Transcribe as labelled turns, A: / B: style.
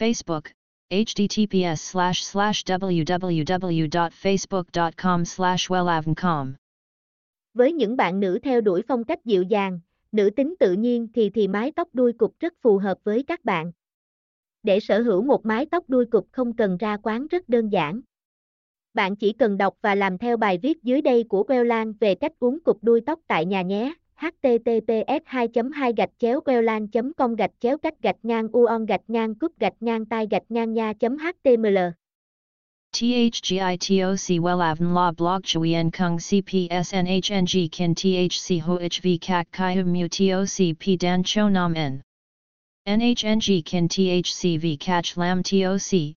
A: Facebook, https slash slash www.facebook.com slash wellavncom.
B: Với những bạn nữ theo đuổi phong cách dịu dàng, nữ tính tự nhiên thì thì mái tóc đuôi cục rất phù hợp với các bạn. Để sở hữu một mái tóc đuôi cục không cần ra quán rất đơn giản. Bạn chỉ cần đọc và làm theo bài viết dưới đây của Wellan về cách uống cục đuôi tóc tại nhà nhé https 2 2 gạch chéo queolan com gạch chéo cách gạch ngang uon gạch ngang cúp gạch ngang tai gạch ngang nha html.
A: THGITOC WELAVN La Blog Chuyen Kung CPSNHNG Kin THC HOHV Kak Kai Mu TOC P Dan Cho Nam N. NHNG Kin THC V CACH Lam TOC